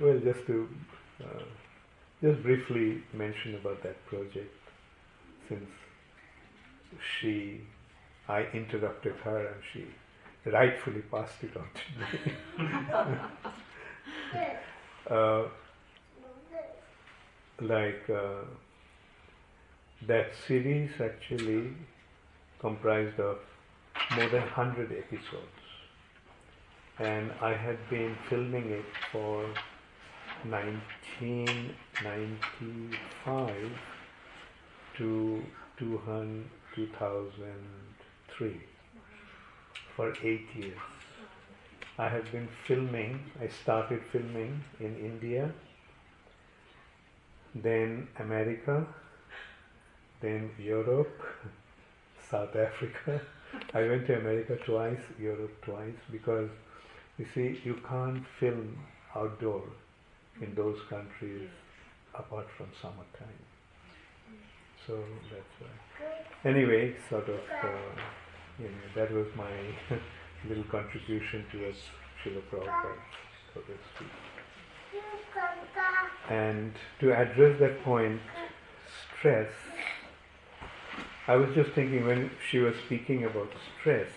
well, just to uh, just briefly mention about that project, since she, I interrupted her and she rightfully passed it on to me. uh, like uh, that series actually comprised of more than 100 episodes and I had been filming it for 1995 to 2003 for eight years. I have been filming, I started filming in India, then America, then Europe, South Africa. I went to America twice, Europe twice, because you see, you can't film outdoor in those countries apart from summertime. So that's why. Anyway, sort of, uh, you know, that was my little contribution towards Srila Prabhupada, so to speak. And to address that point, stress, I was just thinking when she was speaking about stress,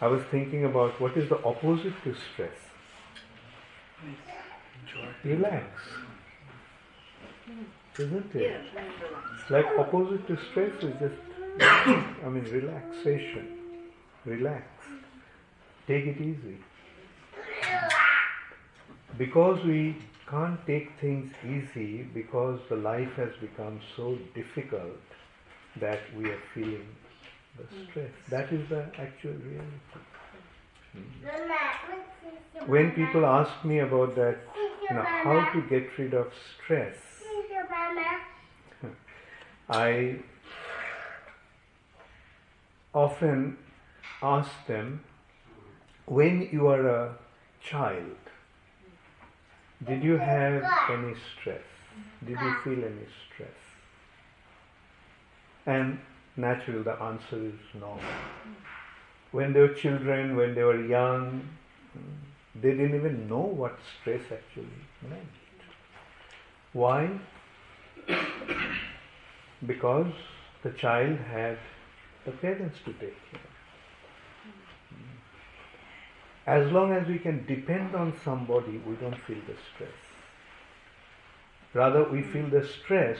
I was thinking about what is the opposite to stress. Relax. Isn't it? Like opposite to stress is just, I mean, relaxation. Relax. Take it easy. Because we can't take things easy because the life has become so difficult that we are feeling the stress. That is the actual reality. Hmm. When people ask me about that, know, how to get rid of stress, I often ask them, when you are a child, did you have any stress? Did you feel any stress? And natural, the answer is no. When they were children, when they were young, they didn't even know what stress actually meant. Why? because the child had the parents to take care As long as we can depend on somebody, we don't feel the stress. Rather, we feel the stress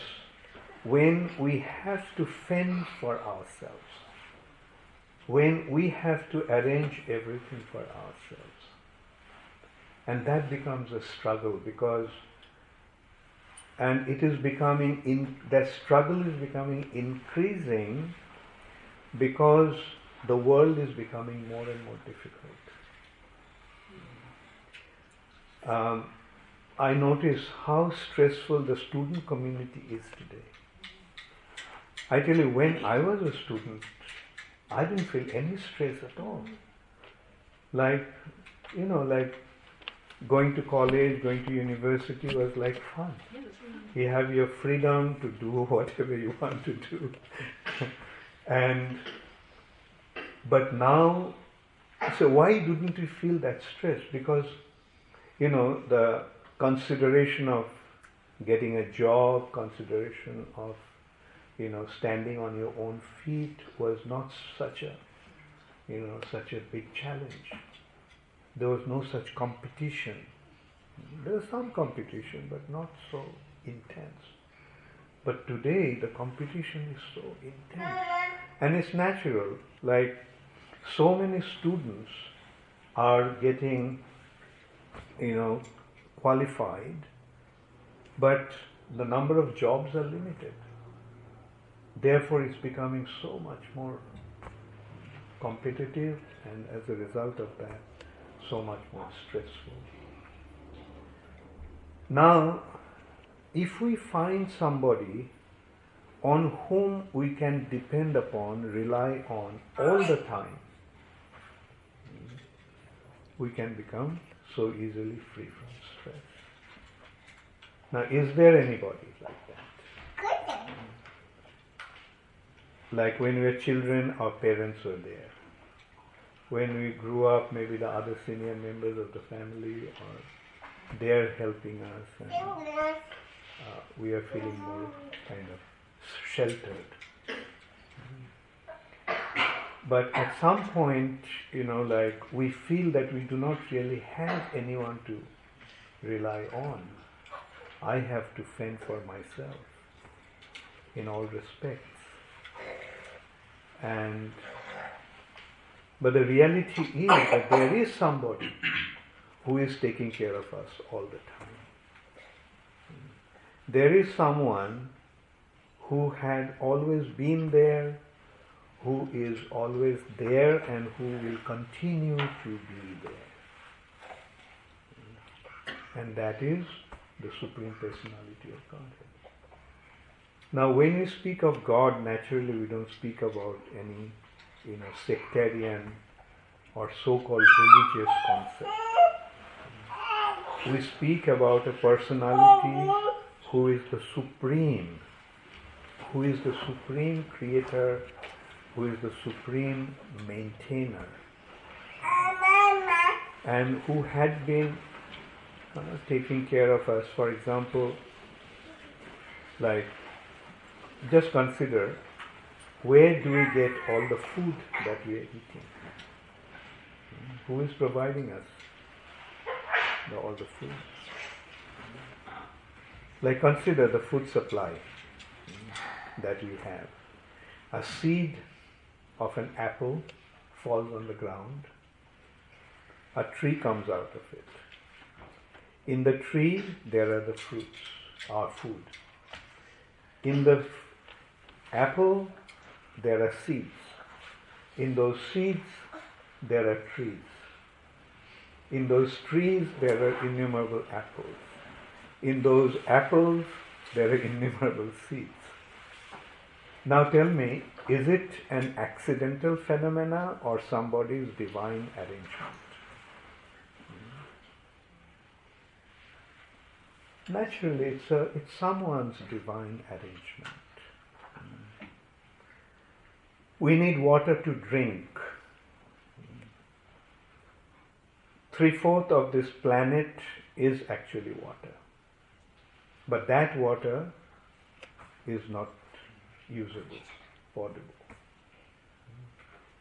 when we have to fend for ourselves, when we have to arrange everything for ourselves. And that becomes a struggle because, and it is becoming, in, that struggle is becoming increasing because the world is becoming more and more difficult. Um, I notice how stressful the student community is today. I tell you, when I was a student, I didn't feel any stress at all. Like, you know, like going to college, going to university was like fun. You have your freedom to do whatever you want to do. and, but now, so why didn't we feel that stress? Because, you know, the consideration of getting a job, consideration of you know, standing on your own feet was not such a, you know, such a big challenge. There was no such competition. There was some competition, but not so intense. But today, the competition is so intense. And it's natural. Like, so many students are getting, you know, qualified, but the number of jobs are limited. Therefore, it's becoming so much more competitive, and as a result of that, so much more stressful. Now, if we find somebody on whom we can depend upon, rely on all the time, we can become so easily free from stress. Now, is there anybody like that? Like when we were children, our parents were there. When we grew up, maybe the other senior members of the family or they're helping us and uh, we are feeling more kind of sheltered. But at some point, you know, like we feel that we do not really have anyone to rely on. I have to fend for myself in all respects. And but the reality is that there is somebody who is taking care of us all the time. There is someone who had always been there, who is always there, and who will continue to be there. And that is the Supreme Personality of Godhead. Now, when we speak of God, naturally we don't speak about any, you know, sectarian or so-called religious concept. We speak about a personality who is the supreme, who is the supreme creator, who is the supreme maintainer, and who had been uh, taking care of us. For example, like just consider where do we get all the food that we are eating? Who is providing us the, all the food? Like consider the food supply that we have. A seed of an apple falls on the ground. A tree comes out of it. In the tree, there are the fruits, our food. In the apple, there are seeds. In those seeds, there are trees. In those trees, there are innumerable apples. In those apples, there are innumerable seeds. Now tell me, is it an accidental phenomena or somebody's divine arrangement? Naturally, it's, a, it's someone's divine arrangement. We need water to drink. Three fourths of this planet is actually water. But that water is not usable, potable.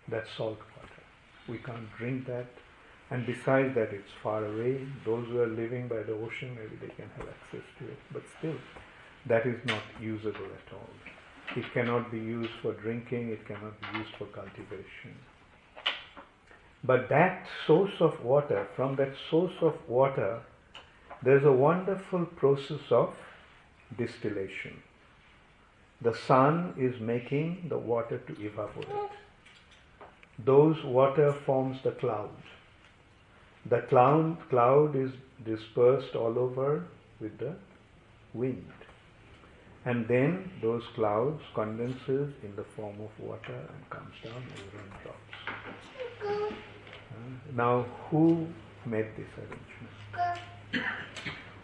That's salt water. We can't drink that. And besides that, it's far away. Those who are living by the ocean, maybe they can have access to it. But still, that is not usable at all. It cannot be used for drinking, it cannot be used for cultivation. But that source of water, from that source of water, there's a wonderful process of distillation. The sun is making the water to evaporate. Those water forms the cloud. The cloud, cloud is dispersed all over with the wind. And then those clouds condenses in the form of water and comes down over raindrops. Uh, now, who made this arrangement?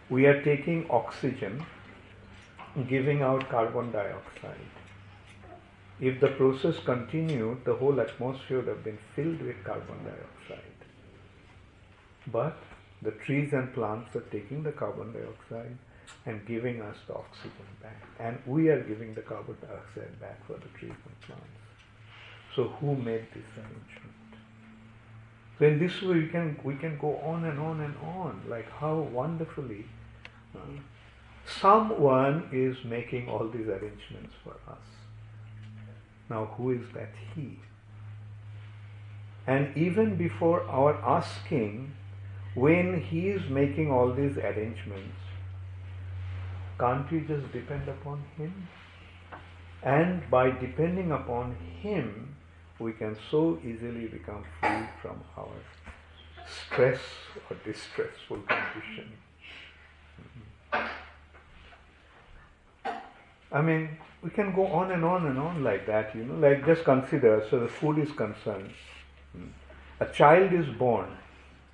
We are taking oxygen, giving out carbon dioxide. If the process continued, the whole atmosphere would have been filled with carbon dioxide. But the trees and plants are taking the carbon dioxide and giving us the oxygen back. And we are giving the carbon dioxide back for the treatment plants. So who made this arrangement? So in this way we can we can go on and on and on, like how wonderfully uh, someone is making all these arrangements for us. Now who is that he? And even before our asking, when he is making all these arrangements, can't we just depend upon Him? And by depending upon Him, we can so easily become free from our stress or distressful condition. Mm-hmm. I mean, we can go on and on and on like that, you know. Like just consider, so the food is concerned. Mm. A child is born.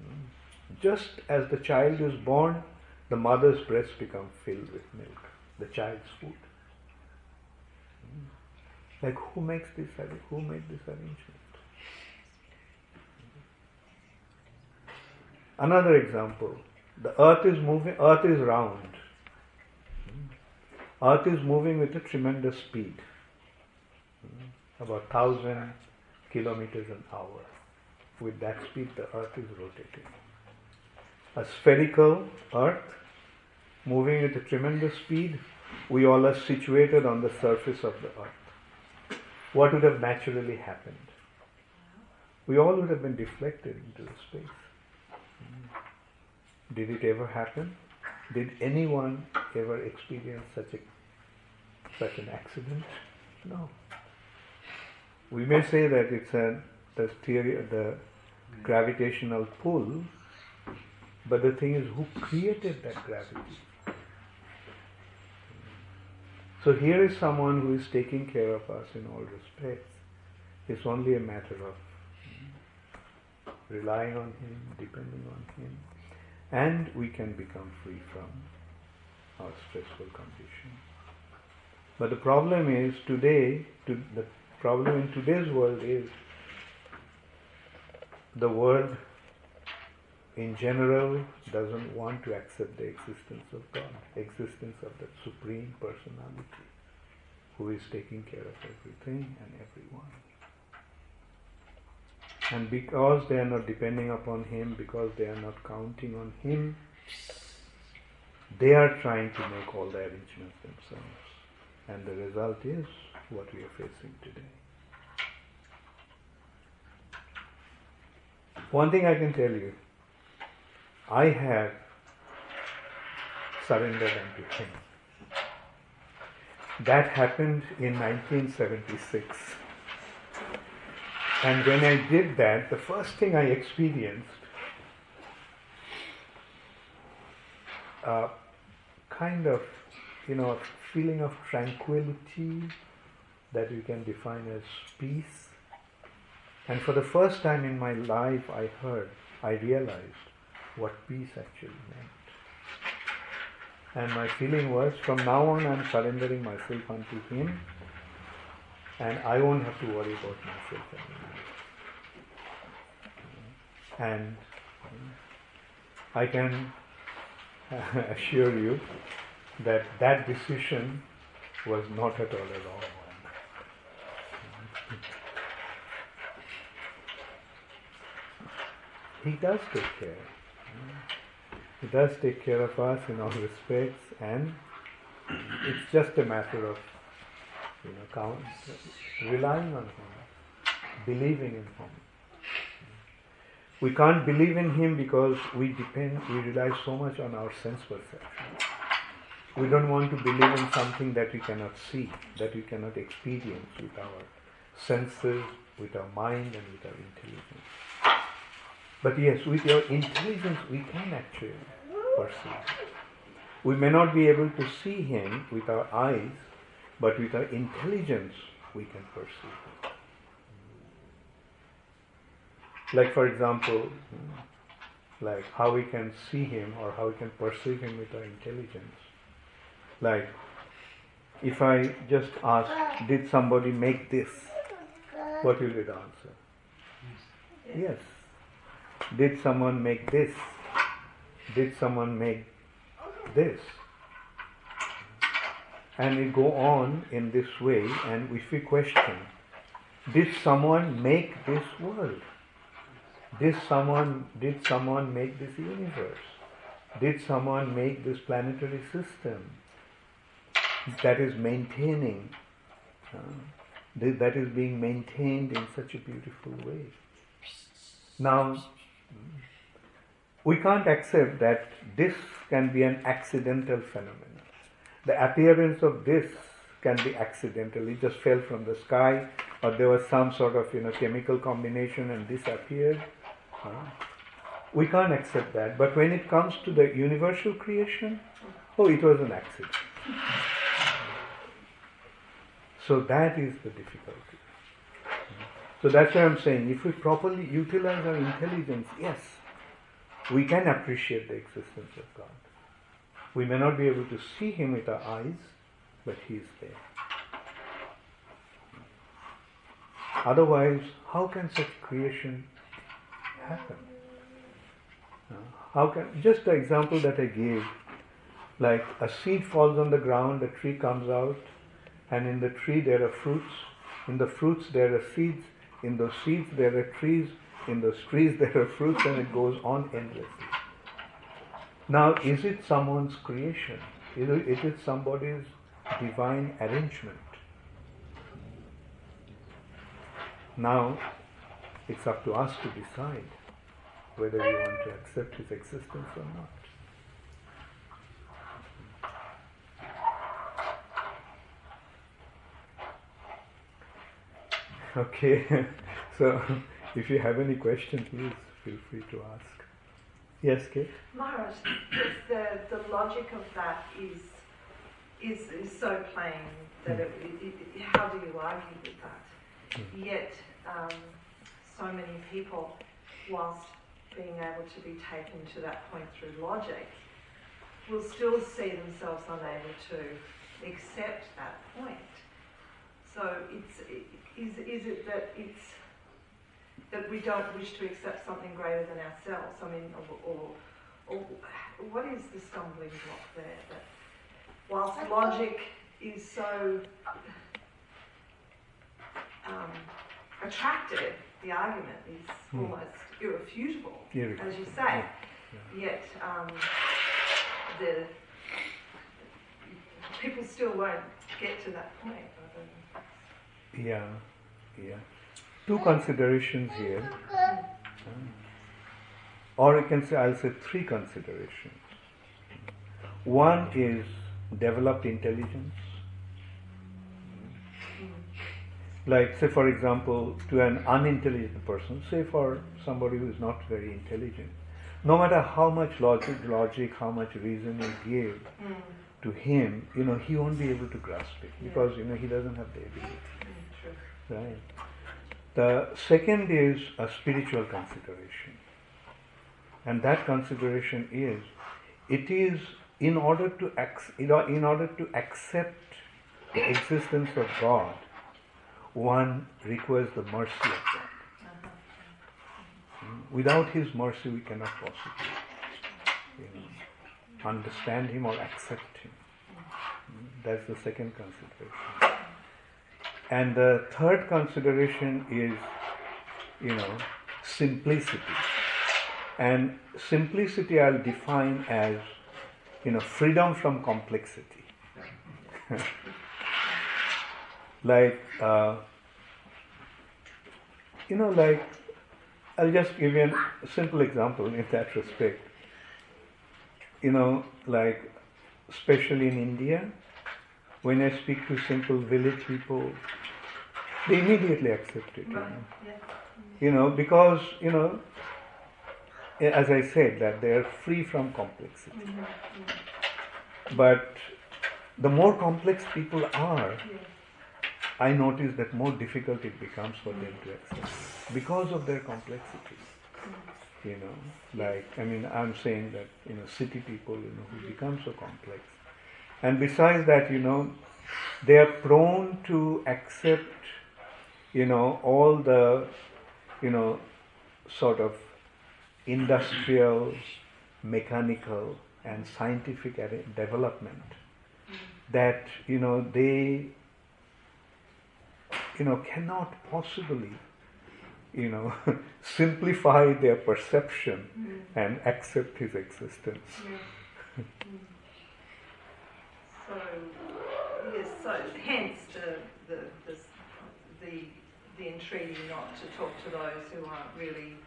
Mm. Just as the child is born, the mother's breast become filled with milk, the child's food. Like who makes this who made this arrangement? Another example. The earth is moving, earth is round. Earth is moving with a tremendous speed, about 1000 kilometers an hour. With that speed, the earth is rotating. A spherical earth moving at a tremendous speed, we all are situated on the surface of the earth. What would have naturally happened? We all would have been deflected into space. Did it ever happen? Did anyone ever experience such a such an accident? No. We may say that it's a the theory the gravitational pull, but the thing is who created that gravity? So here is someone who is taking care of us in all respects. It's only a matter of relying on him, depending on him and we can become free from our stressful condition. But the problem is today, to, the problem in today's world is the world in general doesn't want to accept the existence of God, existence of that supreme personality who is taking care of everything and everyone. And because they are not depending upon Him, because they are not counting on Him, they are trying to make all the arrangements themselves. And the result is what we are facing today. One thing I can tell you I have surrendered unto Him. That happened in 1976. And when I did that, the first thing I experienced a kind of, you know, feeling of tranquility that we can define as peace. And for the first time in my life, I heard, I realized what peace actually meant. And my feeling was from now on, I'm surrendering myself unto Him, and I won't have to worry about myself anymore and I can assure you that that decision was not at all a wrong one. He does take care. He does take care of us in all respects, and it's just a matter of you know count, relying on Him, believing in Him. We can't believe in Him because we depend, we rely so much on our sense perception. We don't want to believe in something that we cannot see, that we cannot experience with our senses, with our mind, and with our intelligence. But yes, with your intelligence, we can actually perceive. We may not be able to see Him with our eyes, but with our intelligence, we can perceive. Like, for example, like how we can see him or how we can perceive him with our intelligence. Like, if I just ask, did somebody make this? What will be the answer? Yes. Did someone make this? Did someone make this? And we go on in this way, and if we question, did someone make this world? Did someone, did someone make this universe? Did someone make this planetary system that is maintaining, uh, that is being maintained in such a beautiful way? Now, we can't accept that this can be an accidental phenomenon. The appearance of this can be accidental. It just fell from the sky, or there was some sort of you know chemical combination and this appeared. We can't accept that. But when it comes to the universal creation, oh, it was an accident. So that is the difficulty. So that's why I'm saying if we properly utilize our intelligence, yes, we can appreciate the existence of God. We may not be able to see Him with our eyes, but He is there. Otherwise, how can such creation happen? how can just the example that I gave, like a seed falls on the ground, a tree comes out, and in the tree there are fruits. In the fruits there are seeds. In those seeds there are trees. In those trees there are fruits, and it goes on endlessly. Now, is it someone's creation? Is it, is it somebody's divine arrangement? Now, it's up to us to decide whether we want to accept his existence or not. Okay, so if you have any questions, please feel free to ask. Yes, Kate? Maharaj, the, the logic of that is, is, is so plain that it, it, it, how do you argue with that? Mm. Yet, um, so many people, whilst being able to be taken to that point through logic, will still see themselves unable to accept that point. So it's, is, is it that it's that we don't wish to accept something greater than ourselves? I mean, or, or, or what is the stumbling block there? That whilst logic is so um, attractive, the argument is hmm. almost irrefutable, as you say. Yeah. Yet um, the people still won't get to that point. Yeah, yeah. Two considerations here, or you can say I'll say three considerations. One is developed intelligence like say for example to an unintelligent person say for somebody who is not very intelligent no matter how much logic logic how much reason you give mm. to him you know he won't be able to grasp it because you know he doesn't have the ability right the second is a spiritual consideration and that consideration is it is in order to ac- in order to accept the existence of god one requires the mercy of God. Hmm. Without His mercy, we cannot possibly you know, understand Him or accept Him. Hmm. That's the second consideration. And the third consideration is, you know, simplicity. And simplicity I'll define as, you know, freedom from complexity. like uh, you know like i'll just give you a simple example in that respect you know like especially in india when i speak to simple village people they immediately accept it you know, you know because you know as i said that they are free from complexity. Mm-hmm. but the more complex people are I notice that more difficult it becomes for them to accept because of their complexity. You know, like I mean, I'm saying that you know, city people, you know, who become so complex, and besides that, you know, they are prone to accept, you know, all the, you know, sort of industrial, mechanical, and scientific development that you know they you know, cannot possibly, you know, simplify their perception mm. and accept his existence. Yeah. mm. So, yes, so hence the, the, the, the, the entreaty not to talk to those who aren't really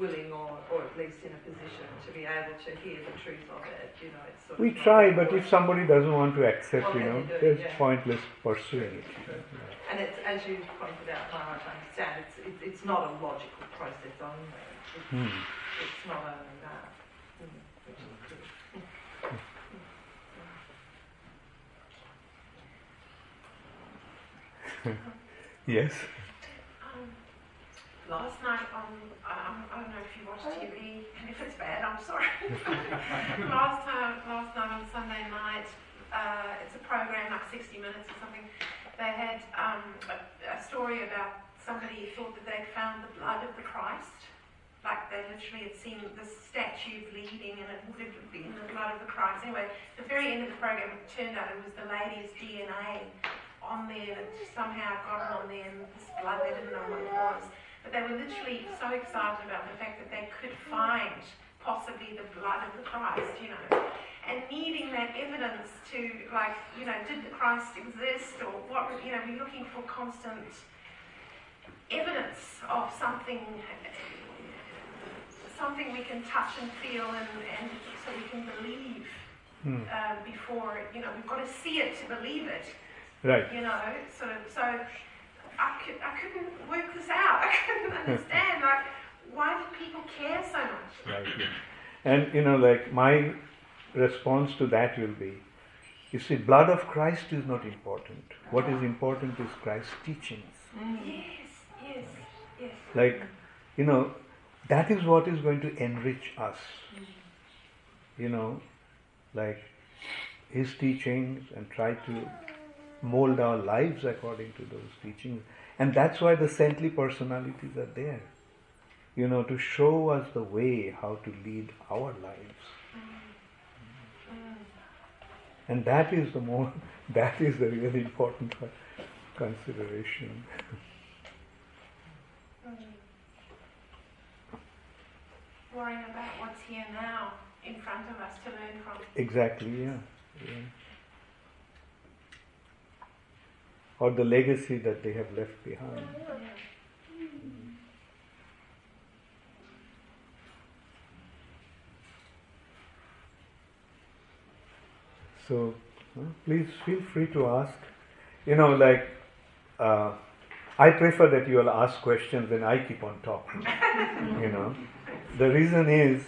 willing or, or at least in a position to be able to hear the truth of it. You know, it's sort we try, but if somebody doesn't want to accept, you know, it's yeah. pointless pursuing it. Yeah. And it's, as you pointed out, Maharaj, I understand, it's, it, it's not a logical process only. It's, hmm. it's not only that. yes last night on, um, I don't know if you watch TV, and if it's bad, I'm sorry. last time, last night on Sunday night, uh, it's a program like 60 Minutes or something. They had um, a, a, story about somebody who thought that they'd found the blood of the Christ like they literally had seen the statue bleeding and it would have been the blood of the Christ. Anyway, the very end of the program, it turned out it was the lady's DNA on there that somehow got it on there and this blood, they didn't know what it was. But they were literally so excited about the fact that they could find possibly the blood of the Christ, you know. And needing that evidence to, like, you know, did the Christ exist or what, you know, we're looking for constant evidence of something something we can touch and feel and, and so we can believe um, before, you know, we've got to see it to believe it, Right. you know, sort of, so I, could, I couldn't work this out. I couldn't understand, like, why did people care so much? Right. yeah. And you know, like my response to that will be, you see, blood of Christ is not important. What is important is Christ's teachings. Yes, yes, yes. Like, you know, that is what is going to enrich us. You know, like his teachings and try to mold our lives according to those teachings. And that's why the saintly personalities are there. You know, to show us the way how to lead our lives. And that is the more, that is the really important consideration. Worrying about what's here now in front of us to learn from. Exactly, yeah. yeah. Or the legacy that they have left behind. So, uh, please feel free to ask. You know, like, uh, I prefer that you all ask questions and I keep on talking. you know, the reason is,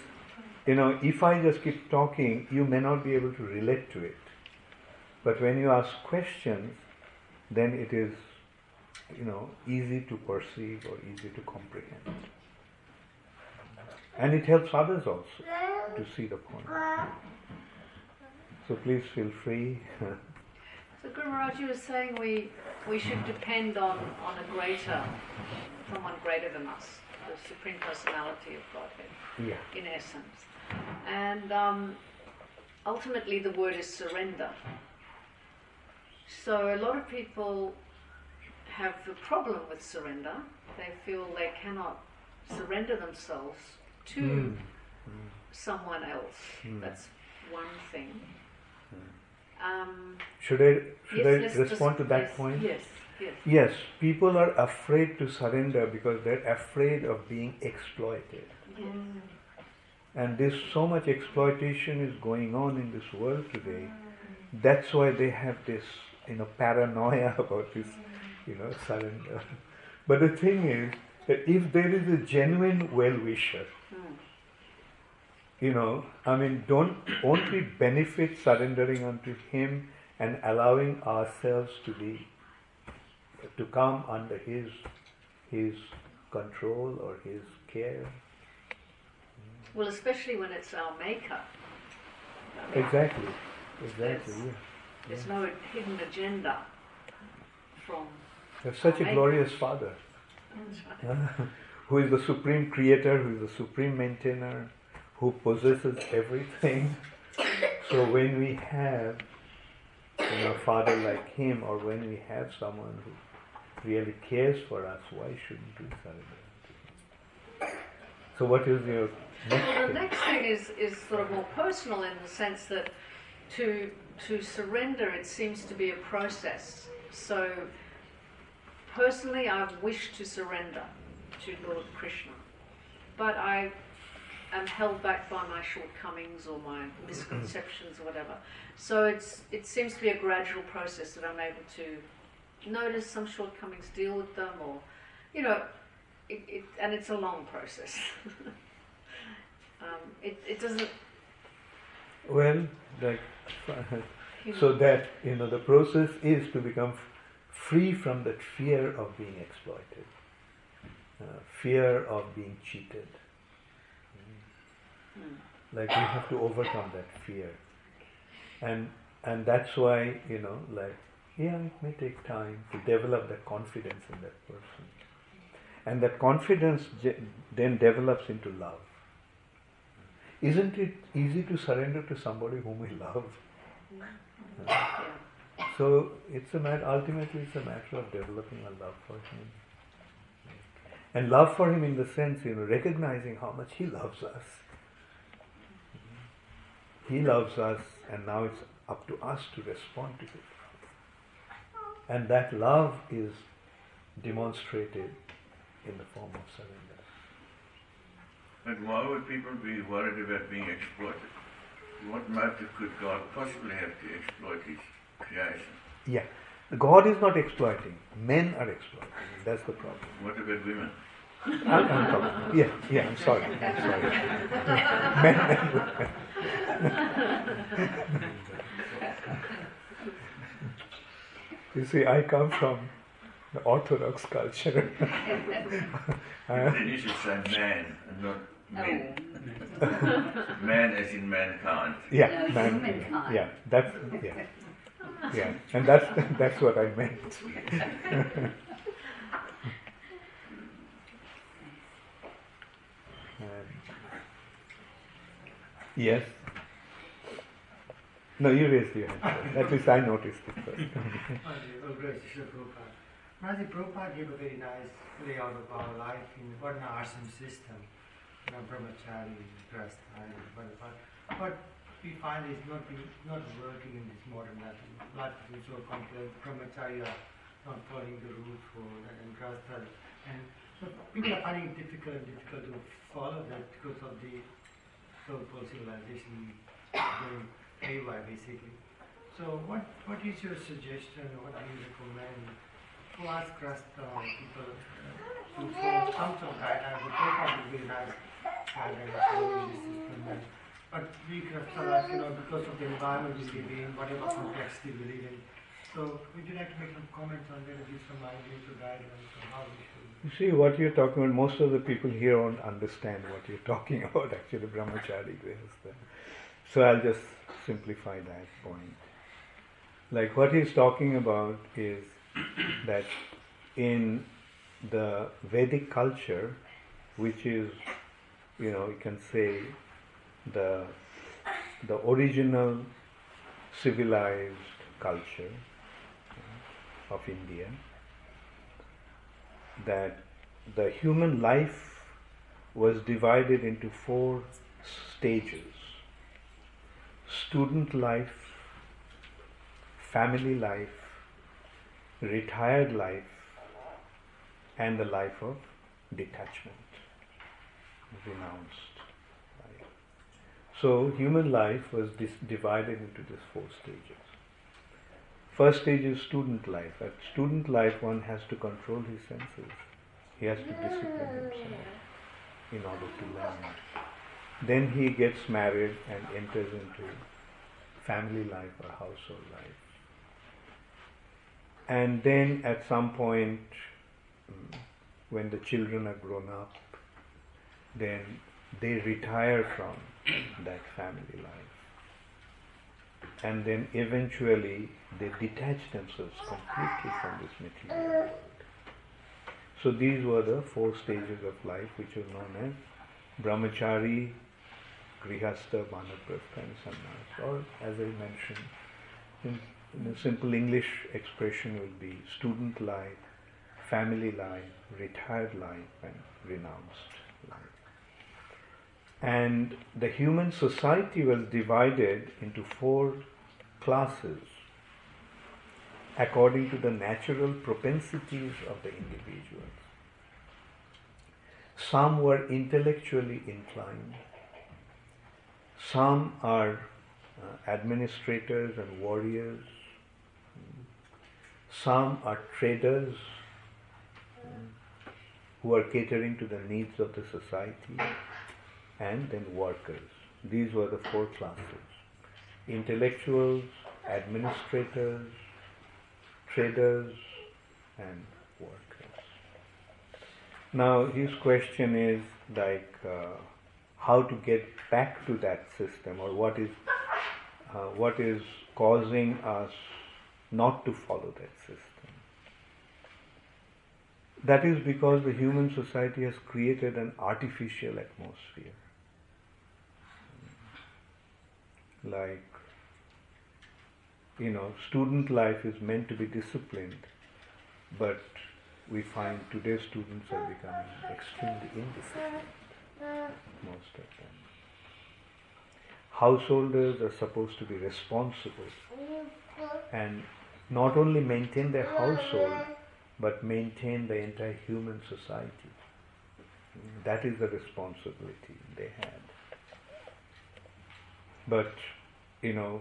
you know, if I just keep talking, you may not be able to relate to it. But when you ask questions, then it is, you know, easy to perceive or easy to comprehend. And it helps others also to see the point. So please feel free. So Guru Maharaj, you were saying we we should depend on, on a greater, someone greater than us, the Supreme Personality of Godhead, yeah. in essence. And um, ultimately the word is surrender. So a lot of people have a problem with surrender. They feel they cannot surrender themselves to Mm. someone else. Mm. That's one thing. Um, Should I should yes, I respond just- to that yes, point? Yes, yes. Yes, people are afraid to surrender because they're afraid of being exploited. yes. And there's so much exploitation is going on in this world today. That's why they have this, you know, paranoia about this, you know, surrender. Uh, but the thing is that if there is a genuine well-wisher, you know, I mean, don't won't we benefit surrendering unto Him and allowing ourselves to be to come under His His control or His care? Well, especially when it's our maker. Exactly, exactly. Yes. Yeah. There's no hidden agenda from. You're such a glorious Father, who is the supreme creator, who is the supreme maintainer, who possesses everything. So when we have you know, a father like him, or when we have someone who really cares for us, why shouldn't we celebrate? So what is your next Well, the next thing is, is sort of more personal in the sense that to to surrender it seems to be a process. So personally, I wish to surrender to Lord Krishna, but I am held back by my shortcomings or my misconceptions or whatever. So it's it seems to be a gradual process that I'm able to notice some shortcomings, deal with them, or you know, it, it and it's a long process. um, it, it doesn't. Well, like, so that you know the process is to become free from that fear of being exploited, uh, fear of being cheated. Hmm. Like we have to overcome that fear, and and that's why you know like yeah it may take time to develop that confidence in that person, And that confidence then develops into love. Isn't it easy to surrender to somebody whom we love? So it's a matter, ultimately it's a matter of developing a love for him. And love for him in the sense, you know, recognizing how much he loves us. He loves us and now it's up to us to respond to love. And that love is demonstrated in the form of surrender. But why would people be worried about being exploited? What motive could God possibly have to exploit his creation? Yeah. God is not exploiting. Men are exploiting. That's the problem. What about women? I'm, I'm talking. Yeah, yeah, I'm sorry. I'm sorry. men, men, you see, I come from the Orthodox culture. then you should say man and not men. Oh. man as in mankind. Yeah, no, man. Yeah, that's yeah, yeah, and that's that's what I meant. Um, yes. No, you raised your hand. At least I noticed it first. oh, great, Prabhupada. Maharaj Prabhupada gave a very nice layout of our life in Varna ashram system know, brahmachari, grihastha, but we find it's not not working in this modern life. Life is so complex. Brahmachari are not following the rules for and grihastha, and so people are finding it difficult difficult to follow that because of the so-called civilization going haywire, basically. So, what what is your suggestion? What do you recommend to ask grihastha people uh, to follow some sort? The but we like, you know, because of the environment we live in, whatever complexity we live in. So would you like to make some comments on that, give some ideas or guidelines on how we should? You see, what you're talking about, most of the people here don't understand what you're talking about, actually, brahmachari grihastha. So I'll just simplify that point. Like what he's talking about is that in the Vedic culture, which is you know, you can say the the original civilized culture of India, that the human life was divided into four stages. Student life, family life, retired life, and the life of detachment renounced. So human life was dis- divided into these four stages. First stage is student life. At student life, one has to control his senses. He has to discipline himself in order to learn. Then he gets married and enters into family life or household life. And then at some point, Mm. when the children are grown up, then they retire from that family life. And then eventually they detach themselves completely from this material world. So these were the four stages of life which are known as brahmachari, grihastha, vanaprastha and sannyas. Or as I mentioned, in, in a simple English expression will be student life, family life, retired life and renounced life. And the human society was divided into four classes according to the natural propensities of the individuals. Some were intellectually inclined, some are uh, administrators and warriors, some are traders who are catering to the needs of the society and then workers. These were the four classes intellectuals, administrators, traders, and workers. Now, his question is like uh, how to get back to that system, or what is uh, what is causing us not to follow that system. That is because the human society has created an artificial atmosphere. Like, you know, student life is meant to be disciplined, but we find today's students are becoming extremely indisciplined, most of them. Householders are supposed to be responsible and not only maintain their household, but maintain the entire human society. That is the responsibility they had. But, you know,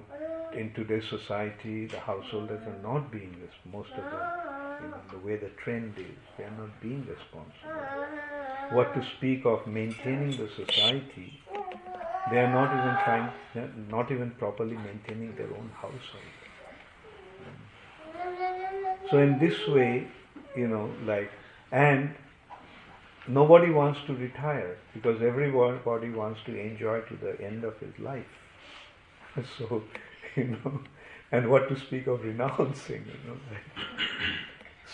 in today's society, the householders are not being, most of them, you know, the way the trend is, they are not being responsible. What to speak of maintaining the society, they are not even trying, not even properly maintaining their own household. So in this way, you know, like, and nobody wants to retire because everybody wants to enjoy to the end of his life. So, you know, and what to speak of renouncing, you know.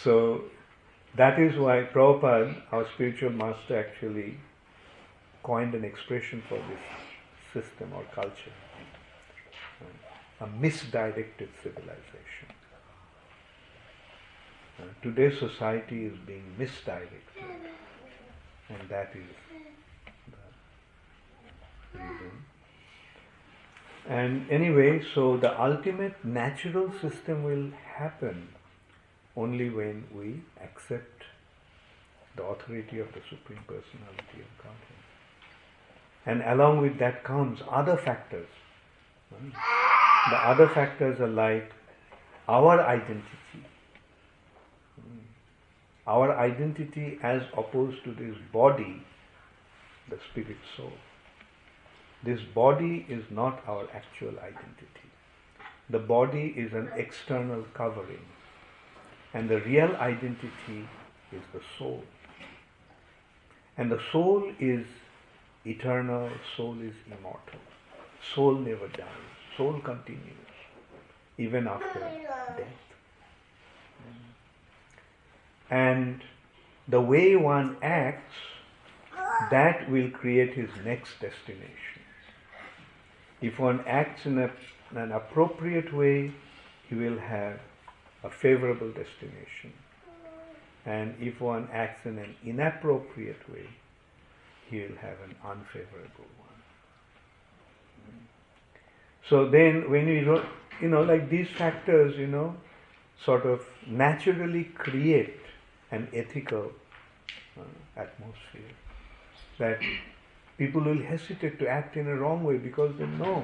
So that is why Prabhupada, our spiritual master, actually coined an expression for this system or culture a misdirected civilization. Today's society is being misdirected, and that is the reason. And anyway, so the ultimate natural system will happen only when we accept the authority of the Supreme Personality of Godhead. And along with that comes other factors. Hmm? The other factors are like our identity. Our identity as opposed to this body, the spirit soul. This body is not our actual identity. The body is an external covering. And the real identity is the soul. And the soul is eternal, soul is immortal. Soul never dies, soul continues even after death. And the way one acts, that will create his next destination. If one acts in a, an appropriate way, he will have a favorable destination. And if one acts in an inappropriate way, he will have an unfavorable one. So then, when you know, like these factors, you know, sort of naturally create an ethical uh, atmosphere that people will hesitate to act in a wrong way because they know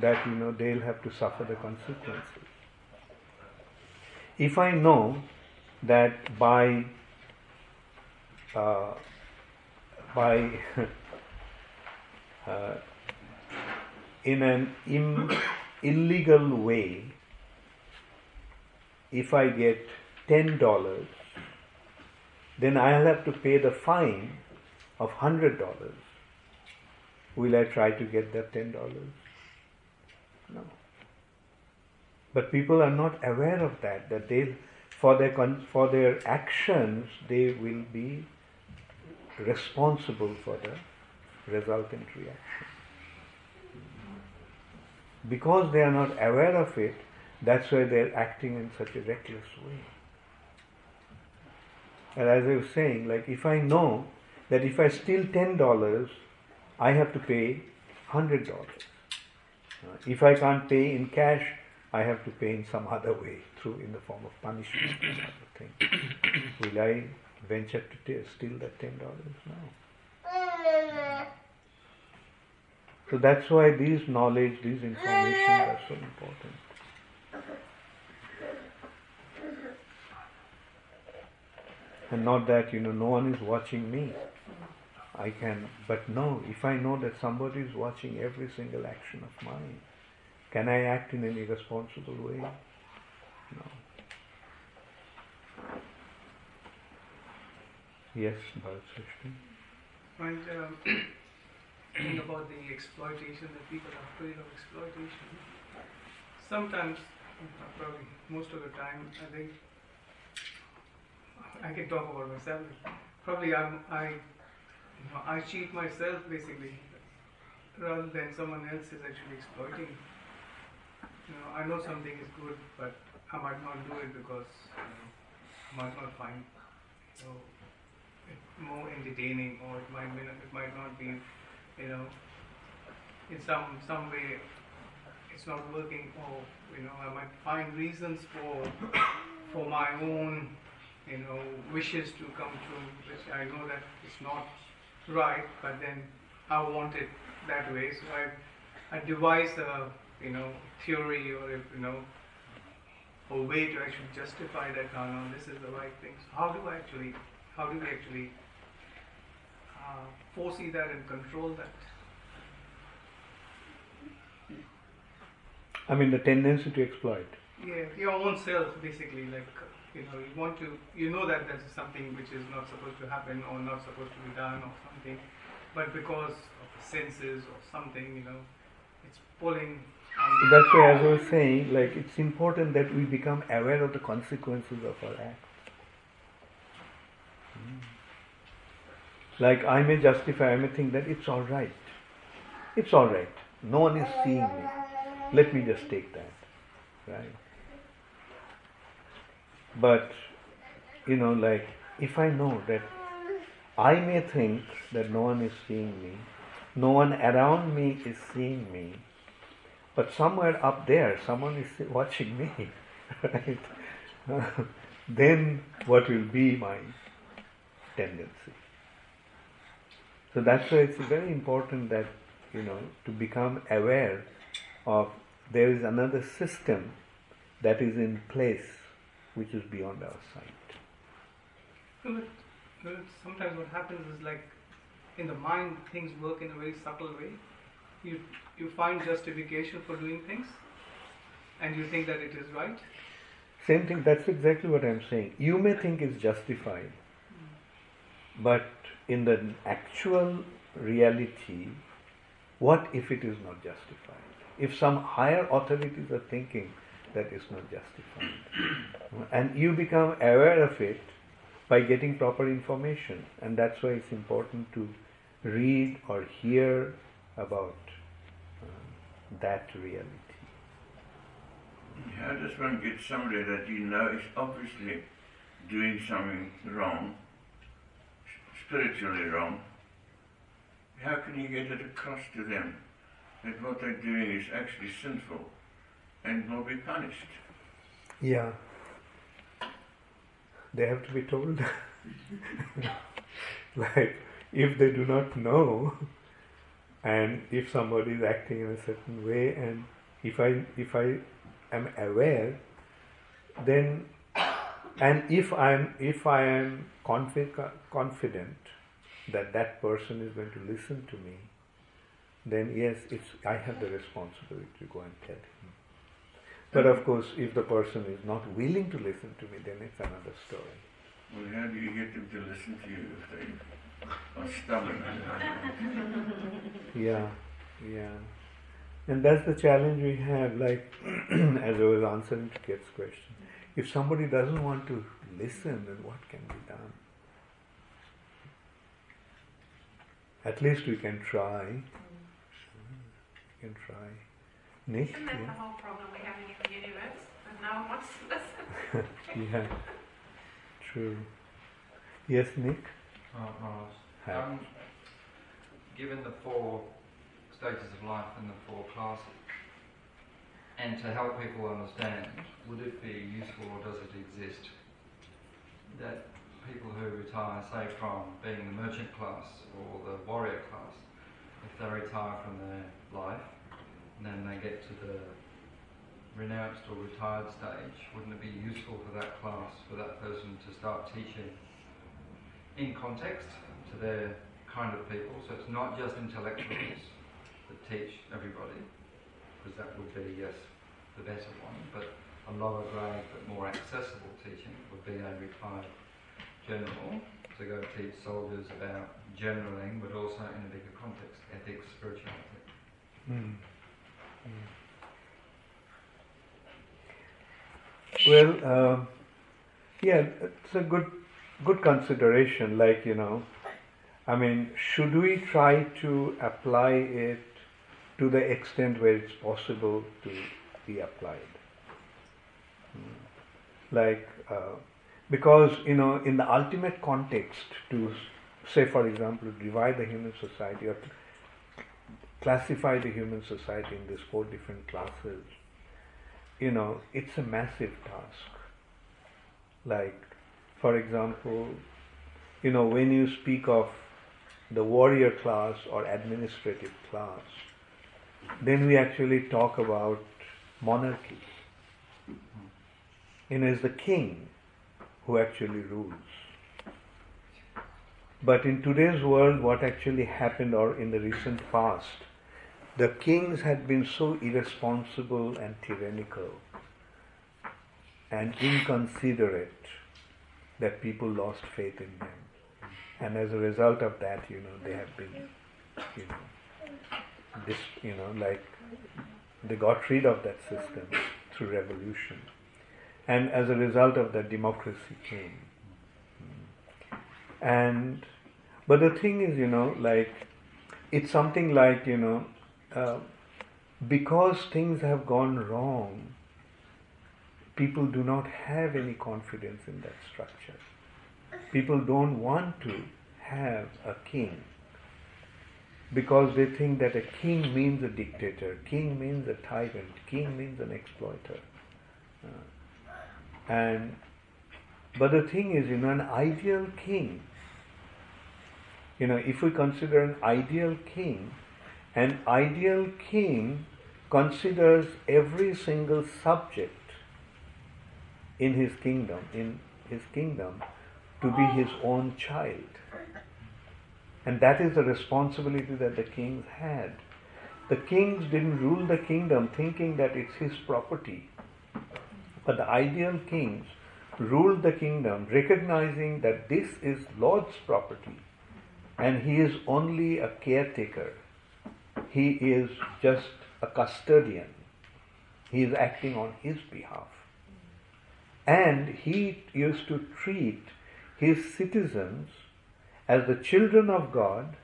that you know they'll have to suffer the consequences. If I know that by uh, by uh, in an Im- illegal way, if I get ten dollars, then I'll have to pay the fine of hundred dollars. Will I try to get that ten dollars? No. But people are not aware of that. That they, for their for their actions, they will be responsible for the resultant reaction. Because they are not aware of it, that's why they are acting in such a reckless way. And as I was saying, like if I know that if I steal ten dollars, I have to pay hundred dollars. If I can't pay in cash, I have to pay in some other way, through in the form of punishment or other thing. Will I venture to t- steal that ten dollars? No. So that's why these knowledge, these information are so important. And not that, you know, no one is watching me. I can, but no, if I know that somebody is watching every single action of mine, can I act in an irresponsible way? No. Yes, Bharat. And um, about the exploitation that people are afraid of exploitation. Sometimes, uh, probably most of the time, I think I can talk about myself. Probably I'm, I, you know, I cheat myself basically, rather than someone else is actually exploiting. You know, I know something is good, but I might not do it because you know, I might not find you know, it more entertaining, or it might be, it might not be, you know, in some some way it's not working, or you know, I might find reasons for for my own you know wishes to come true, which I know that it's not right, but then I want it that way. So I I devise a you know theory or if, you know a way to actually justify that no, no, this is the right thing. So how do I actually how do we actually uh, foresee that and control that? I mean, the tendency to exploit. Yeah, your own self basically like you know you want to you know that there's something which is not supposed to happen or not supposed to be done or something, but because of the senses or something you know it's pulling. That's why, as I was saying, like it's important that we become aware of the consequences of our acts. Hmm. Like I may justify, I may think that it's all right. It's all right. No one is seeing me. Let me just take that, right? But you know, like if I know that I may think that no one is seeing me, no one around me is seeing me, but somewhere up there, someone is watching me, right? then what will be my tendency? So that's why it's very important that, you know, to become aware of there is another system that is in place which is beyond our sight. But, but sometimes what happens is like in the mind things work in a very subtle way. You you find justification for doing things, and you think that it is right. Same thing, that's exactly what I'm saying. You may think it's justified, but in the actual reality, what if it is not justified? If some higher authorities are thinking that it's not justified, and you become aware of it by getting proper information, and that's why it's important to read or hear about uh, that reality. How does one get somebody that you know is obviously doing something wrong, spiritually wrong? How can you get it across to them that what they're doing is actually sinful and not be punished? Yeah. They have to be told. like, if they do not know, and if somebody is acting in a certain way, and if I if I am aware, then and if I am if I am confi- confident that that person is going to listen to me, then yes, it's I have the responsibility to go and tell him. But of course, if the person is not willing to listen to me, then it's another story. Well, how do you get them to listen to you if they are stubborn? Yeah, yeah. And that's the challenge we have, like, as I was answering to Kate's question. If somebody doesn't want to listen, then what can be done? At least we can try. We can try. Nick? Isn't that the Yeah. whole problem we're having in the universe? That no one wants to listen. yeah. True. Yes, Nick? Oh, Ross. Um, given the four stages of life and the four classes, and to help people understand, would it be useful or does it exist that people who retire, say from being the merchant class or the warrior class, if they retire from their life and then they get to the renounced or retired stage, wouldn't it be useful for that class, for that person to start teaching in context to their kind of people? So it's not just intellectuals that teach everybody, because that would be, yes, the better one, but a lower grade but more accessible teaching would be a retired general to go teach soldiers about generaling, but also in a bigger context, ethics, spirituality. Mm. Well, um, yeah, it's a good good consideration. Like you know, I mean, should we try to apply it to the extent where it's possible to be applied? Hmm. Like, uh, because you know, in the ultimate context, to say, for example, divide the human society or classify the human society in these four different classes, you know, it's a massive task. Like, for example, you know, when you speak of the warrior class or administrative class, then we actually talk about monarchy. Mm-hmm. You know, it's the king who actually rules. But in today's world, what actually happened, or in the recent past, the kings had been so irresponsible and tyrannical and inconsiderate that people lost faith in them. And as a result of that, you know, they have been, you know, this, you know, like they got rid of that system through revolution. And as a result of that, democracy came. And, but the thing is, you know, like, it's something like, you know, uh, because things have gone wrong, people do not have any confidence in that structure. People don't want to have a king because they think that a king means a dictator, king means a tyrant, king means an exploiter. Uh, and but the thing is, you know, an ideal king. You know, if we consider an ideal king, an ideal king considers every single subject in his kingdom, in his kingdom, to be his own child. And that is the responsibility that the kings had. The kings didn't rule the kingdom thinking that it's his property. But the ideal kings ruled the kingdom recognizing that this is Lord's property and he is only a caretaker. He is just a custodian. He is acting on his behalf. And he used to treat his citizens as the children of God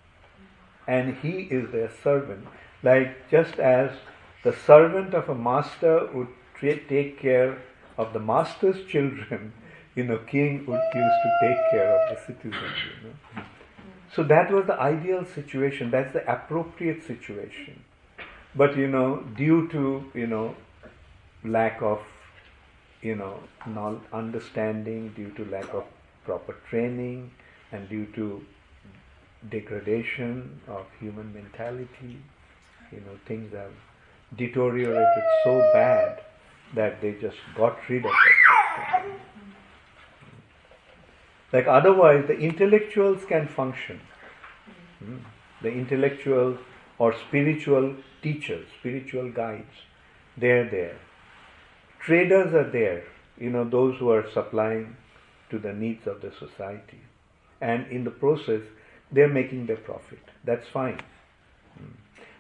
and he is their servant. Like just as the servant of a master would take care of the master's children, you know, king would used to take care of the citizens, you know. So that was the ideal situation, that's the appropriate situation. But you know, due to, you know, lack of, you know, not understanding, due to lack of proper training, and due to degradation of human mentality, you know, things have deteriorated so bad that they just got rid of it. Like otherwise, the intellectuals can function. Hmm. The intellectual or spiritual teachers, spiritual guides, they're there. Traders are there, you know, those who are supplying to the needs of the society. And in the process, they're making their profit. That's fine. Hmm.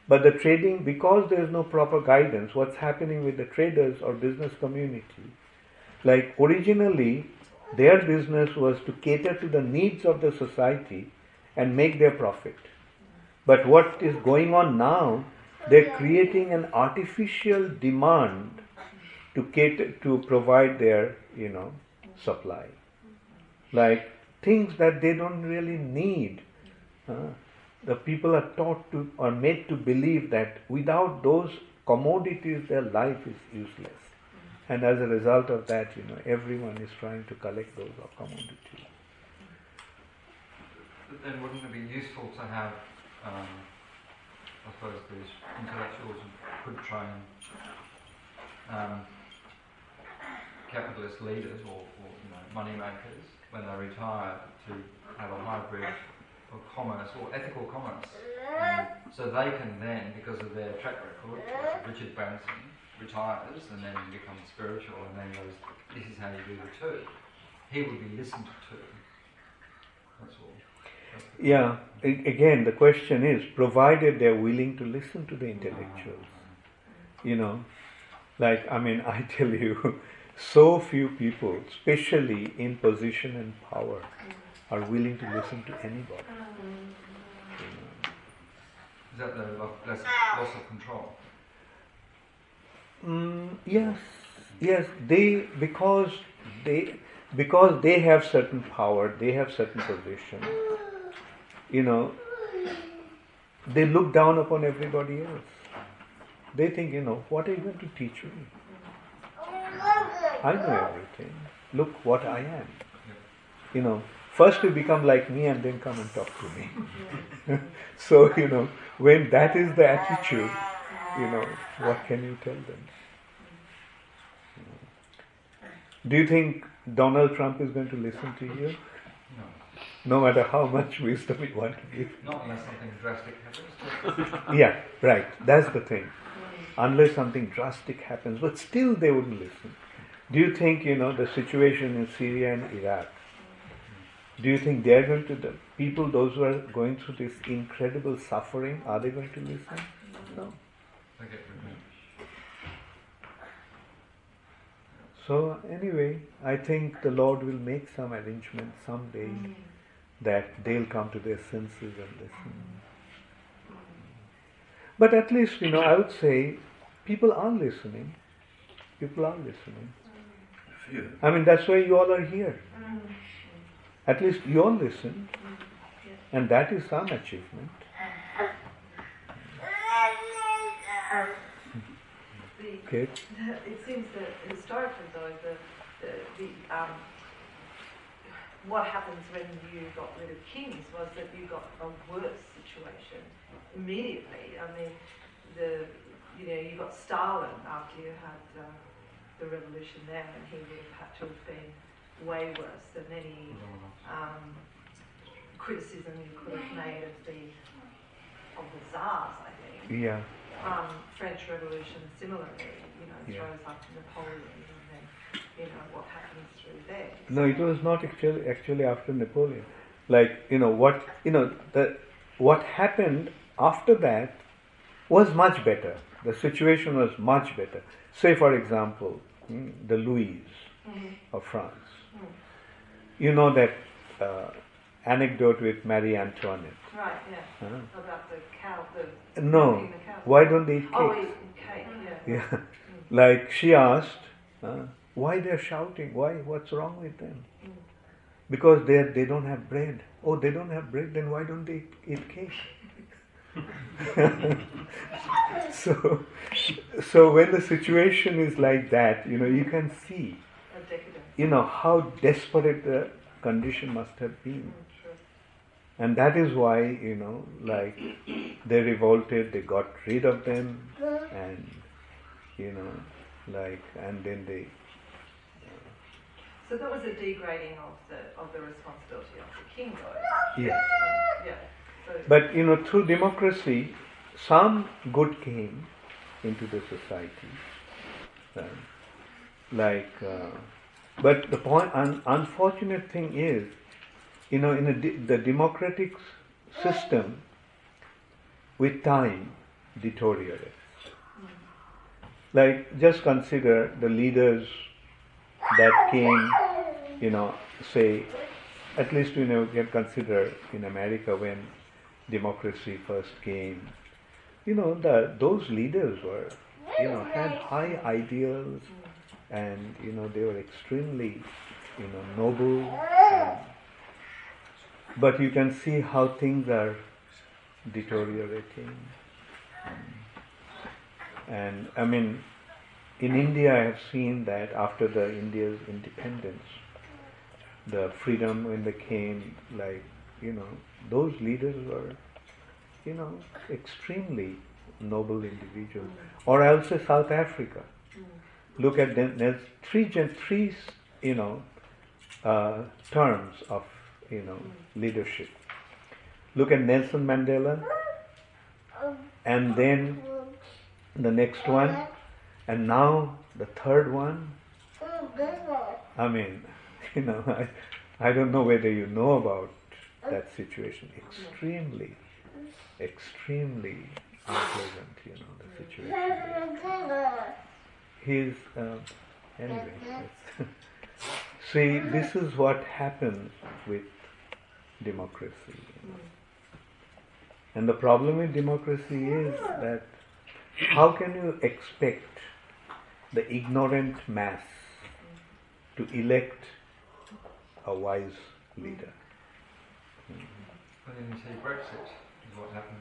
But the trading, because there is no proper guidance, what's happening with the traders or business community? Like originally, their business was to cater to the needs of the society and make their profit. But what is going on now, they're creating an artificial demand to cater to provide their, you know, supply. Like things that they don't really need. Uh, the people are taught to or made to believe that without those commodities their life is useless. And as a result of that, you know, everyone is trying to collect those commodities. But then wouldn't it be useful to have, um, I suppose, these intellectuals could train um, capitalist leaders or, or you know, money makers when they retire to have a hybrid of commerce or ethical commerce. Um, so they can then, because of their track record, like Richard Branson retires and then becomes spiritual and then goes, this is how you do the two. He would be listened to. That's all. yeah, again, the question is provided they're willing to listen to the intellectuals. Mm-hmm. You know, like, I mean, I tell you, so few people, especially in position and power, are willing to listen to anybody. Is that the loss of control? Mm, yes, yes. They because they because they have certain power, they have certain position. You know, they look down upon everybody else. They think, you know, what are you going to teach me? I know everything. Look what I am. You know, first you become like me and then come and talk to me. so, you know, when that is the attitude, you know, what can you tell them? Do you think Donald Trump is going to listen to you? No. No matter how much wisdom you want to give. Not unless something drastic happens. Yeah, right. That's the thing. Unless something drastic happens, but still they wouldn't listen. Do you think, you know, the situation in Syria and Iraq, do you think they're going to, the people, those who are going through this incredible suffering, are they going to listen? No. They get removed. So, anyway, I think the Lord will make some arrangement someday mm. that they'll come to their senses and listen. But at least, you know, I would say people are listening. People are listening. Few. I mean, that's why you all are here. Mm. At least you all listen, mm. and that is some achievement. The, Okay. it seems that historically, though, the, the, the um, what happens when you got rid of kings was that you got a worse situation immediately. I mean, the you know you got Stalin after you had uh, the revolution there, and he would have had to have been way worse than any um, criticism you could have made of the of the czars. I think Yeah. Um, French Revolution similarly, you know, Yeah. throws up Napoleon and then, you know, what happens through there. No, it was not actually actually after Napoleon. Like you know what you know the what happened after that was much better. The situation was much better. Say for example, mm, the Louis of France. You know that uh, anecdote with Marie Antoinette. Right, yeah. Huh? About the cow, the No, milking the cows. why don't they eat Oh, cakes? cake, yeah. Yeah, like she asked, uh, why they're shouting? Why? What's wrong with them? Because they they don't have bread. Oh, they don't have bread. Then why don't they eat cake? so, so when the situation is like that, you know, you can see, you know, how desperate the condition must have been. Mm, true. And that is why, you know, like they revolted, they got rid of them, and, you know, like, and then they, So that was a degrading of the of the responsibility of the king, though. yeah. Um, yeah. So, But, you know, through democracy, some good came into the society. Um, like, uh, but the point, un- unfortunate thing is, you know, in de- the democratic system, with time, deteriorates. Like, just consider the leaders that came, you know, say, at least you know, can consider in America when democracy first came, you know, the, those leaders were, you know, had high ideals and, you know, they were extremely, you know, noble. And, but you can see how things are deteriorating. And I mean, in India, I have seen that after the India's independence, the freedom when they came, like you know, those leaders were, you know, extremely noble individuals. Or say South Africa. Look at them. There's three, three, you know, uh, terms of you know leadership. Look at Nelson Mandela, and then the next one, and now the third one. I mean, you know, I, I don't know whether you know about that situation. Extremely, extremely unpleasant, you know, the situation. He's, uh, Anyway, see, this is what happens with democracy. And the problem with democracy is that how can you expect the ignorant mass to elect a wise leader? Well, then you say Brexit is what happened.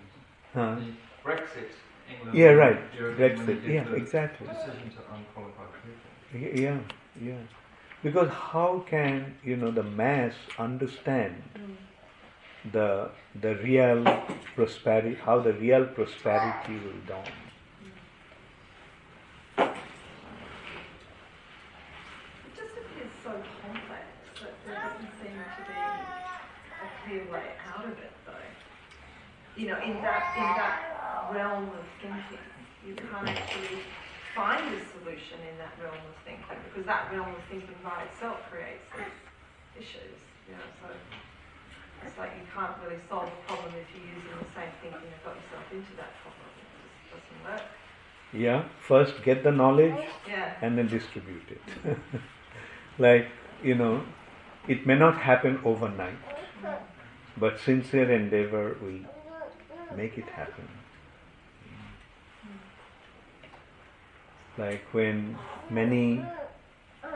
Huh? The Brexit, England. Yeah, right. Europe, Brexit. when you Yeah, the exactly. Decision to unqualified people. Yeah, yeah. Because how can you know the mass understand mm. The the real prosperity, how the real prosperity will dawn? It just appears so complex that there doesn't seem to be a clear way out of it, though. You know, in that in that realm of thinking, you can't actually find a solution in that realm of thinking because that realm of thinking by itself creates issues. You know, so it's like you can't really solve a problem if you're using the same thinking and got yourself into that problem. It just doesn't work. Yeah, first get the knowledge Yeah. and then distribute it. like, you know, it may not happen overnight, but sincere endeavor will make it happen. Like when many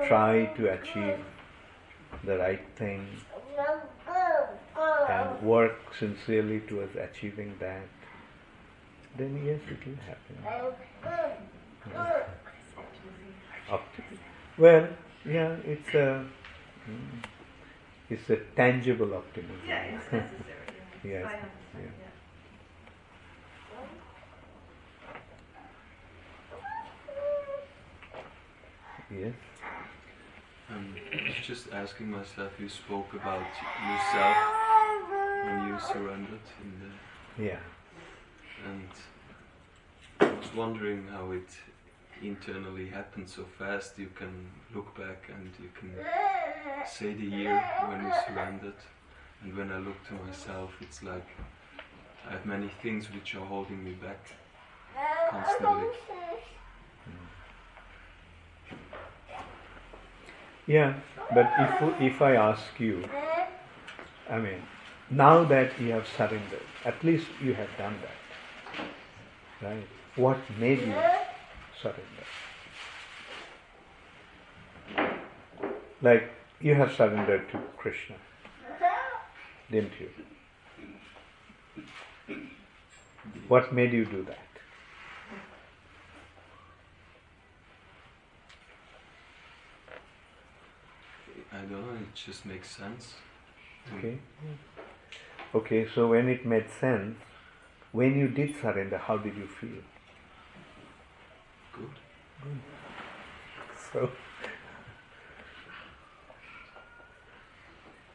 try to achieve the right thing and work sincerely towards achieving that, then yes, it will happen. Optimism. Well, yeah, it's a mm, it's a tangible optimism. Yeah, it's necessary. Yes, I understand. yeah. Yeah. yes. Um, I was just asking myself, you spoke about yourself when you surrendered in the, Yeah. and I was wondering how it internally happened so fast. You can look back and you can say the year when you surrendered, and when I look to myself, it's like I have many things which are holding me back constantly. Yeah, but if if I ask you, I mean, now that you have surrendered, at least you have done that, right? What made you surrender? Like you have surrendered to Krishna, didn't you? What made you do that? I don't know, it just makes sense. Okay. Okay, so when it made sense, when you did surrender, how did you feel? Good. So,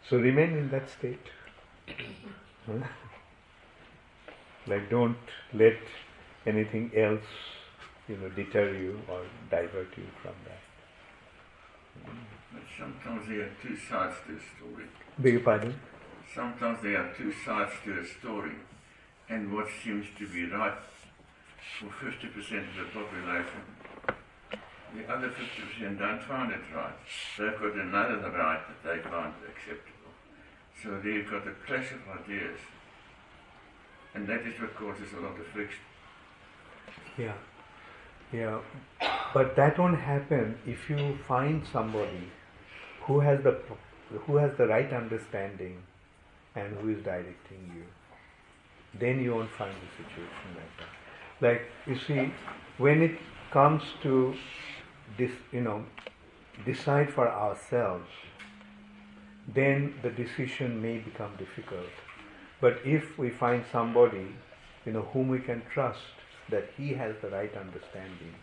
so remain in that state. Huh? Like don't let anything else, you know, deter you or divert you from that. But sometimes there are two sides to a story. Beg your pardon? Sometimes there are two sides to a story, and what seems to be right for 50% of the population, the other 50% don't find it right. They've got another right that they find acceptable. So there you've got a clash of ideas, and that is what causes a lot of friction. Yeah, yeah, but that won't happen if you find somebody who has the who has the right understanding and who is directing you. Then you won't find a situation like that. Like you see, when it comes to this, you know, decide for ourselves, then the decision may become difficult. But if we find somebody, you know, whom we can trust that he has the right understanding,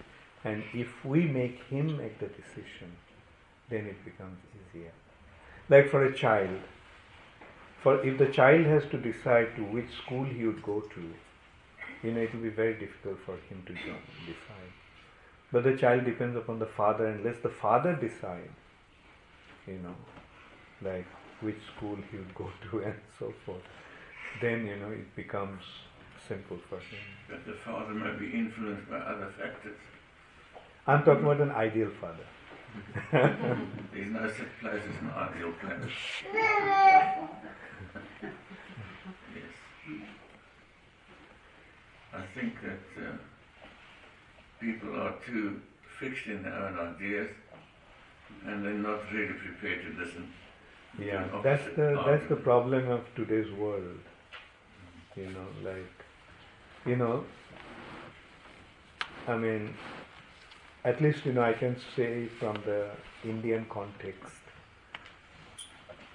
and if we make him make the decision, then it becomes easier. Like for a child, for if the child has to decide to which school he would go to, you know, it will be very difficult for him to decide. But the child depends upon the father, unless the father decides, you know, like which school he would go to and so forth, then you know it becomes simple for him. But the father may be influenced by other factors. I'm talking about an ideal father. There's no such place as an ideal planet. Yes. I think that uh, people are too fixed in their own ideas and they're not really prepared to listen. Yeah, an that's the that's the problem of today's world. You know, like you know, I mean, at least you know I can say from the Indian context.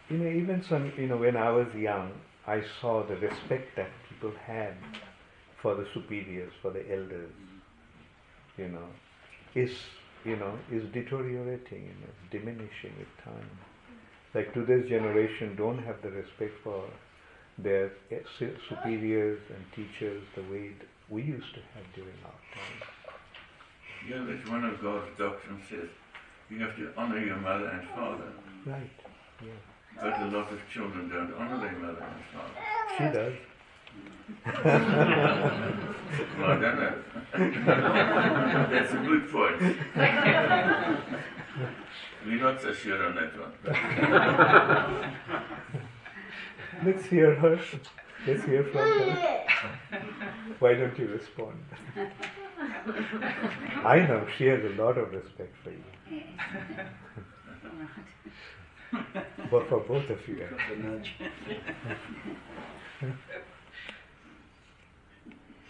You know, even some you know when I was young, I saw the respect that people had for the superiors, for the elders. You know, is you know is deteriorating, you know, diminishing with time like today's generation don't have the respect for their eh, superiors and teachers the way we used to have during our time. Yeah, that's one of God's doctrines says you have to honor your mother and father. Right. Yeah. But a lot of children don't honor their mother and father. She does. Well, I don't know. That's a good point. We're not so sure on that one. Let's hear her. Let's hear from her. Why don't you respond? I know she has a lot of respect for you. but for both of you.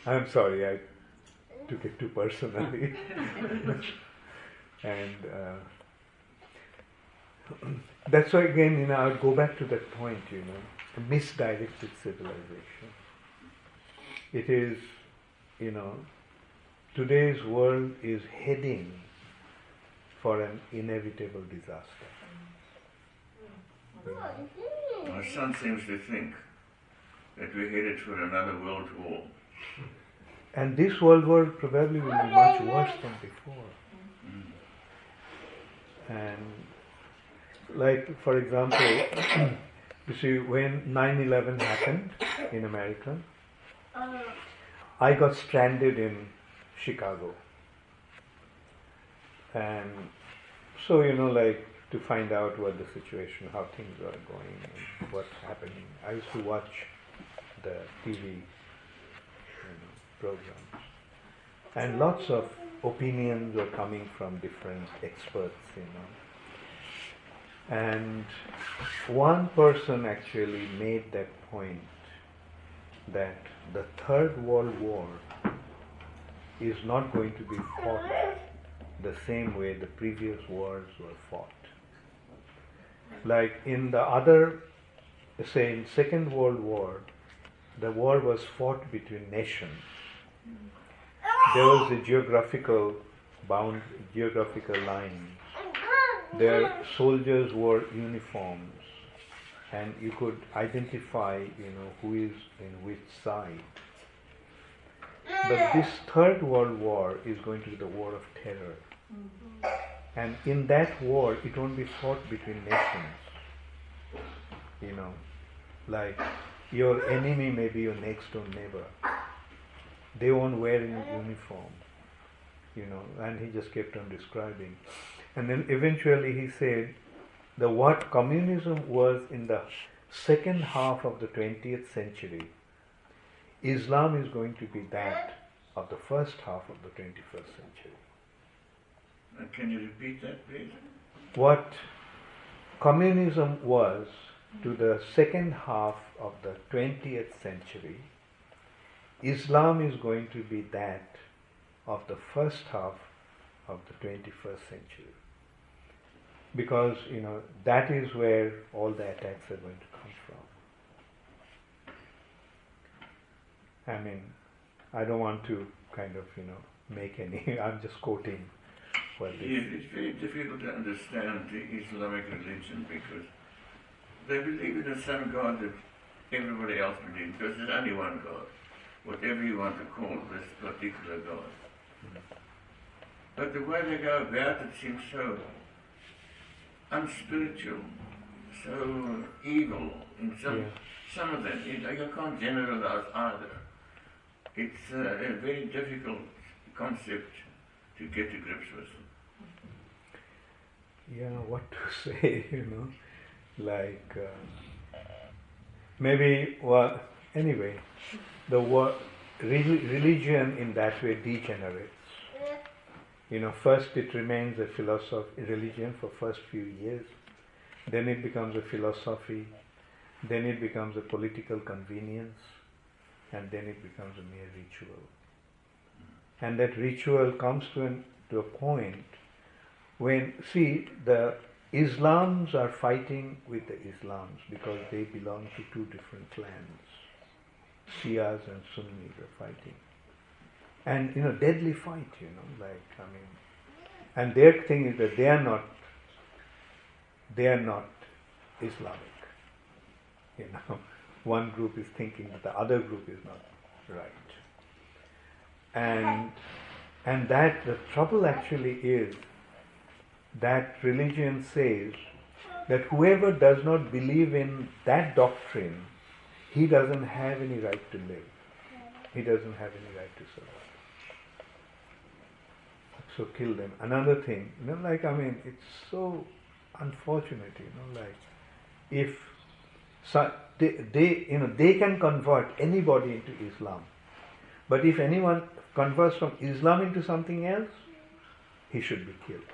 I'm sorry, I took it too personally. and uh, that's why, again, you know, I'll go back to that point, you know, misdirected civilization. It is, you know, today's world is heading for an inevitable disaster. My son seems to think that we're headed for another world war. And this world war probably will be much worse than before. And like for example, you see when 9/11 happened in America, uh-huh. I got stranded in Chicago, and so you know like to find out what the situation, how things are going, and what's happening. I used to watch the TV you know, programs, and lots of opinions were coming from different experts, you know. And one person actually made that point that the Third World War is not going to be fought the same way the previous wars were fought. Like in the other, say in Second World War, the war was fought between nations. There was a geographical bound, geographical line. Their soldiers wore uniforms, and you could identify, you know, who is in which side. But this Third World War is going to be the war of terror. Mm-hmm. And in that war, it won't be fought between nations. You know, like your enemy may be your next door neighbor. They won't wear any uniform. You know, and he just kept on describing. And then eventually he said, the what communism was in the second half of the 20th century, Islam is going to be that of the first half of the 21st century. Uh, can you repeat that, please? What communism was to the second half of the 20th century, Islam is going to be that of the first half of the 21st century. Because, you know, that is where all the attacks are going to come from. I mean, I don't want to kind of, you know, make any, I'm just quoting Yes, it's very difficult to understand the Islamic religion because they believe in the same God that everybody else believes, because there's only one God, whatever you want to call this particular God. But the way they go about it seems so unspiritual, so evil in some Yeah. some of them. You, know, you can't generalize either. It's uh, a very difficult concept to get to grips with. yeah, what to say, you know, like uh, maybe well, anyway, the word religion in that way degenerates. You know, first it remains a philosophy, religion for first few years, then it becomes a philosophy, then it becomes a political convenience, and then it becomes a mere ritual. And that ritual comes to, an, to a point when, see, the Islams are fighting with the Islams because they belong to two different clans. Shias and Sunnis are fighting. And, you know, deadly fight, you know, like, I mean, and their thing is that they are not, they are not Islamic. You know, one group is thinking that the other group is not right. And, and that, the trouble actually is that religion says that whoever does not believe in that doctrine, he doesn't have any right to live. He doesn't have any right to survive. So kill them. Another thing, you know, like I mean, it's so unfortunate, you know, like if so they, they you know they can convert anybody into Islam, but if anyone converts from Islam into something else, he should be killed.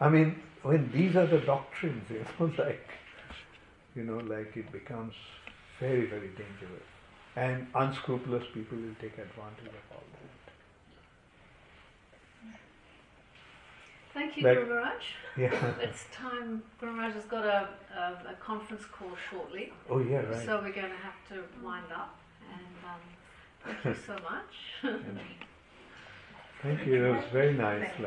I mean, when these are the doctrines, you know, like, you know, like it becomes very, very dangerous. And unscrupulous people will take advantage of all that. Thank you, Guru Maharaj. Yeah. It's time. Guru Maharaj has got a, a, a conference call shortly, Oh, yeah, right. so we're going to have to wind up. And um, thank you so much. Thank you. It was very nice.